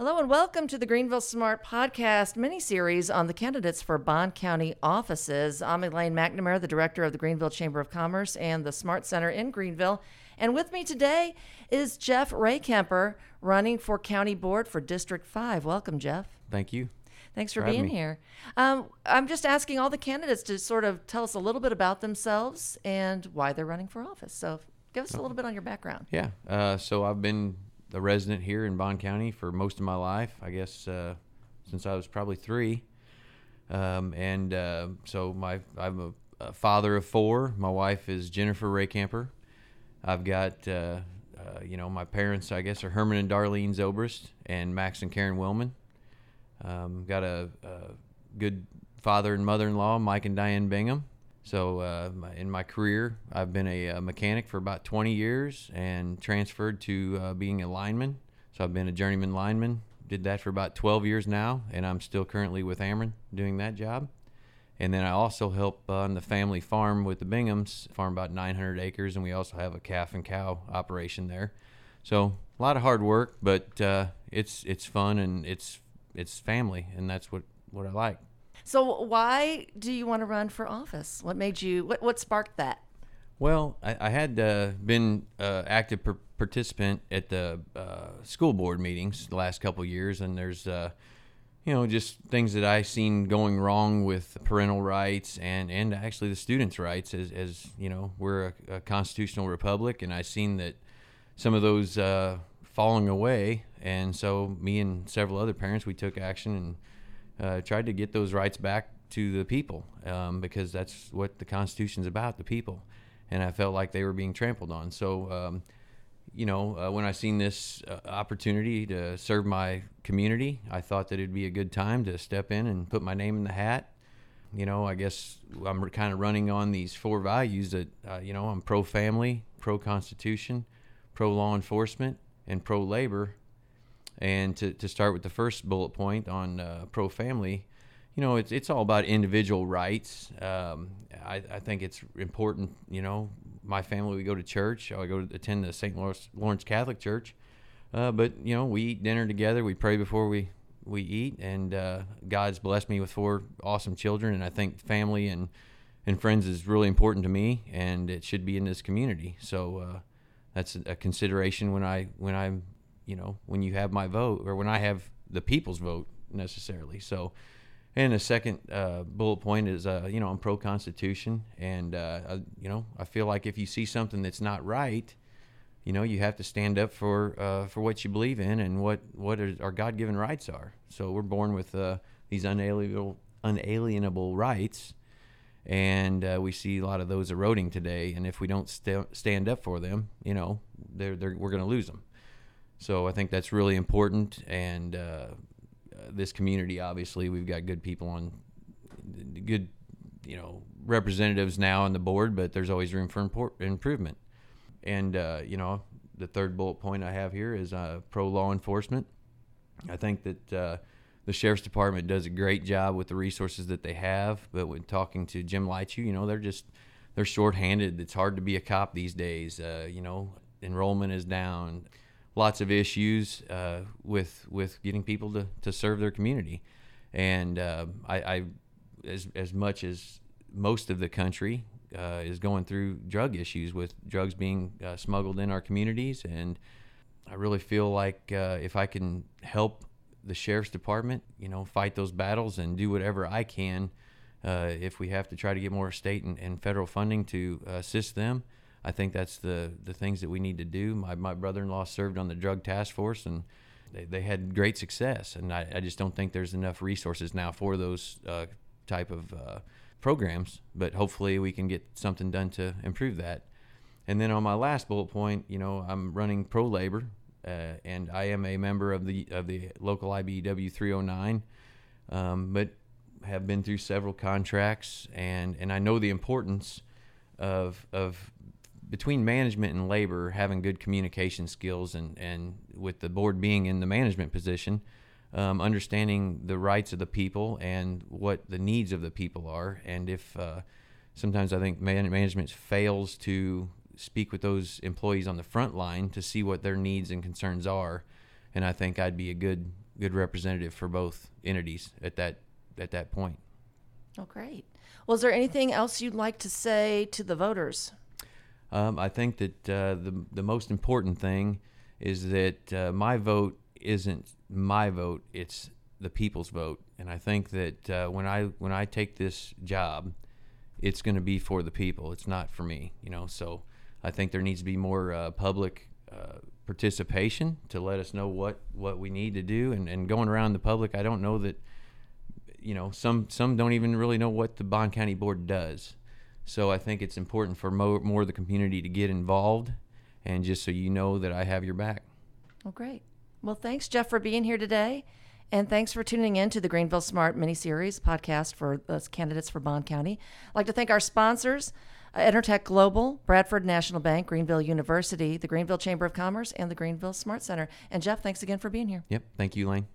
Hello and welcome to the Greenville Smart Podcast mini series on the candidates for Bond County offices. I'm Elaine McNamara, the director of the Greenville Chamber of Commerce and the Smart Center in Greenville. And with me today is Jeff Raykemper, running for County Board for District 5. Welcome, Jeff. Thank you. Thanks for, For being here. Um, I'm just asking all the candidates to sort of tell us a little bit about themselves and why they're running for office. So give us a little bit on your background. Yeah. Uh, so I've been a resident here in Bond County for most of my life. I guess uh, since I was probably three. Um, and uh, so my I'm a, a father of four. My wife is Jennifer Ray Raycamper. I've got uh, uh, you know my parents. I guess are Herman and Darlene Zobrist and Max and Karen Willman. Um, got a, a good father and mother-in-law, Mike and Diane Bingham. So uh, in my career, I've been a, uh mechanic for about 20 years and transferred to uh, being a lineman. So I've been a journeyman lineman. Did that for about 12 years now, and I'm still currently with Ameren doing that job. And then I also help on the family farm with the Binghams, farm about 900 acres, and we also have a calf and cow operation there. So a lot of hard work, but uh, it's it's fun and it's it's family, and that's what what I like. So why do you want to run for office? What made you? What what sparked that? Well, I, I had uh, been uh, active per- participant at the uh, school board meetings the last couple years, and there's, uh, you know, just things that I seen going wrong with parental rights and, and actually the students' rights. As, as you know, we're a, a constitutional republic, and I seen that some of those uh, falling away, and so me and several other parents we took action and uh, tried to get those rights back to the people um, because that's what the Constitution's about, the people. And I felt like they were being trampled on. So, um, you know, uh, when I seen this uh, opportunity to serve my community, I thought that it'd be a good time to step in and put my name in the hat. You know, I guess I'm kind of running on these four values that, uh, you know, I'm pro family, pro constitution, pro law enforcement, and pro labor. And to, to start with the first bullet point on uh, pro family, you know, it's, it's all about individual rights. Um, I, I think it's important, you know, my family, we go to church. I go to attend the St. Lawrence, Lawrence Catholic Church. Uh, but, you know, we eat dinner together. We pray before we, we eat. And uh, God's blessed me with four awesome children. And I think family and, and friends is really important to me. And it should be in this community. So uh, that's a, a consideration when I, when I'm, you know, when you have my vote or when I have the people's vote necessarily. So, and the second uh, bullet point is, uh, you know, I'm pro Constitution, and uh, I, you know, I feel like if you see something that's not right, you know, you have to stand up for uh, for what you believe in and what what our God given rights are. So we're born with uh, these unalienable unalienable rights, and uh, we see a lot of those eroding today. And if we don't st- stand up for them, you know, they're, they're we're going to lose them. So I think that's really important, and uh, uh, this community, obviously, we've got good people on, good, you know, representatives now on the board, but there's always room for improvement. And uh, you know, the third bullet point I have here is uh, pro law enforcement. I think that uh, the sheriff's department does a great job with the resources that they have, but when talking to Jim Leitschuh, you know, they're just they're shorthanded. It's hard to be a cop these days. Uh, you know, enrollment is down. Lots of issues uh, with with getting people to, to serve their community, and uh, I, I as as much as most of the country uh, is going through drug issues with drugs being uh, smuggled in our communities, and I really feel like uh, if I can help the sheriff's department, you know, fight those battles and do whatever I can, uh, if we have to try to get more state and, and federal funding to assist them, I think that's the the things that we need to do. My my brother-in-law served on the drug task force and. They, they had great success, and I, I just don't think there's enough resources now for those uh, type of uh, programs. But hopefully, we can get something done to improve that. And then on my last bullet point, you know, I'm running pro labor, uh, and I am a member of the of the local IBEW 309, um, but have been through several contracts, and and I know the importance of of between management and labor having good communication skills, and and with the board being in the management position. Um, understanding the rights of the people and what the needs of the people are, and if uh, sometimes I think man- management fails to speak with those employees on the front line to see what their needs and concerns are. And I think I'd be a good good representative for both entities at that at that point. Oh, great. Well, is there anything else you'd like to say to the voters? Um, I think that uh, the the most important thing is that uh, my vote isn't my vote; it's the people's vote. And I think that uh, when I when I take this job, it's going to be for the people. It's not for me, you know. So I think there needs to be more uh, public uh, participation to let us know what what we need to do. And, and going around the public, I don't know that you know some some don't even really know what the Bond County Board does. So I think it's important for more, more of the community to get involved, and just so you know that I have your back. Well, great. Well, thanks, Jeff, for being here today. And thanks for tuning in to the Greenville Smart mini-series podcast for the candidates for Bond County. I'd like to thank our sponsors, uh, Intertech Global, Bradford National Bank, Greenville University, the Greenville Chamber of Commerce, and the Greenville Smart Center. And Jeff, thanks again for being here. Yep. Thank you, Lane.